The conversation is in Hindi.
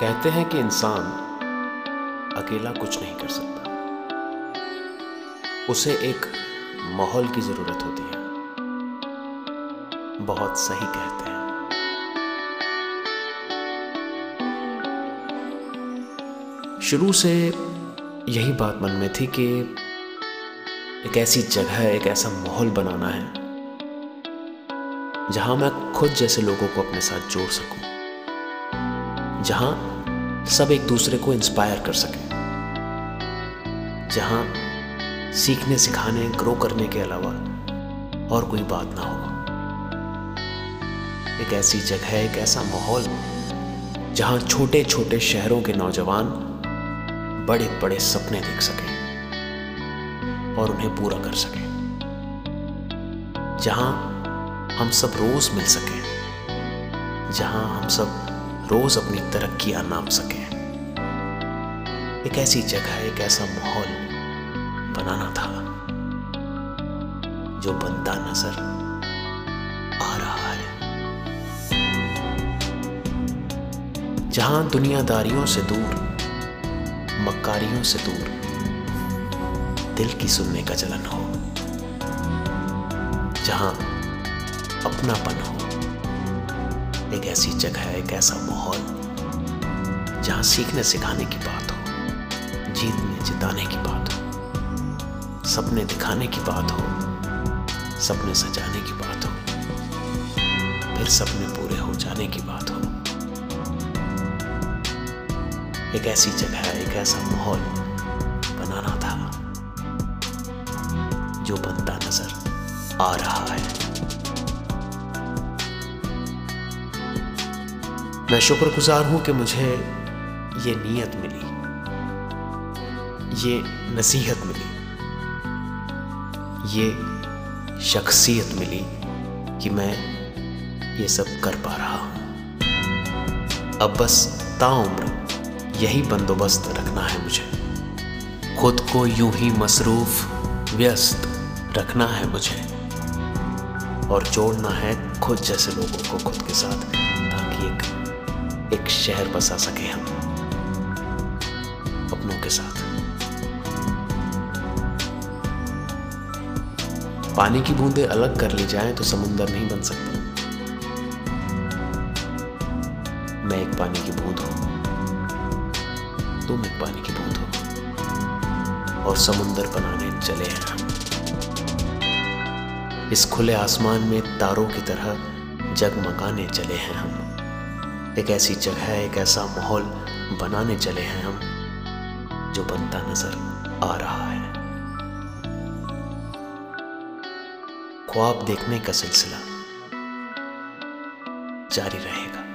कहते हैं कि इंसान अकेला कुछ नहीं कर सकता। उसे एक माहौल की ज़रूरत होती है। बहुत सही कहते हैं। शुरू से यही बात मन में थी कि एक ऐसी जगह, एक ऐसा माहौल बनाना है, जहाँ मैं खुद जैसे लोगों को अपने साथ जोड़ सकूँ, जहाँ सब एक दूसरे को इंस्पायर कर सकें, जहाँ सीखने, सिखाने ग्रो करने के अलावा और कोई बात ना हो। एक ऐसी जगह, एक ऐसा माहौल, जहाँ छोटे छोटे शहरों के नौजवान बड़े बड़े सपने देख सकें। और उन्हें पूरा कर सकें। जहाँ हम सब रोज मिल सकें, जहाँ हम सब रोज अपनी तरक्कियाँ नाप सकें। एक ऐसी जगह, एक ऐसा माहौल बनाना था जो बनता नज़र आ रहा है। जहाँ दुनियादारियों से दूर, मक्कारियों से दूर दिल की सुनने का चलन हो, जहाँ अपनापन हो। एक ऐसी जगह, एक ऐसा माहौल, जहाँ सीखने सिखाने की बात हो, जीतने, जिताने की बात हो, सपने दिखाने की बात हो, सपने सजाने की बात हो, फिर सपने पूरे हो जाने की बात हो। एक ऐसी जगह, एक ऐसा माहौल जो बनता नज़र आ रहा है। मैं शुक्रगुजार हूँ कि मुझे ये नीयत मिली। ये नसीहत मिली। ये शख्सियत मिली कि मैं ये सब कर पा रहा हूँ। अब बस ताउम्र यही बंदोबस्त रखना है मुझे। खुद को यूँ ही मसरूफ, व्यस्त रखना है मुझे और जोड़ना है खुद जैसे लोगों को खुद के साथ, ताकि एक एक शहर बसा सके हम अपनों के साथ। पानी की बूंदें अलग कर ली जाएँ तो समुंदर नहीं बन सकता। मैं एक पानी की बूंद हूँ। तुम एक पानी की बूंद हो और समुंदर बनाने चले हैं हम। इस खुले आसमान में तारों की तरह जगमगाने चले हैं हम। एक ऐसी जगह, एक ऐसा माहौल बनाने चले हैं हम, जो बनता नज़र आ रहा है। ख्वाब देखने का सिलसिला जारी रहेगा।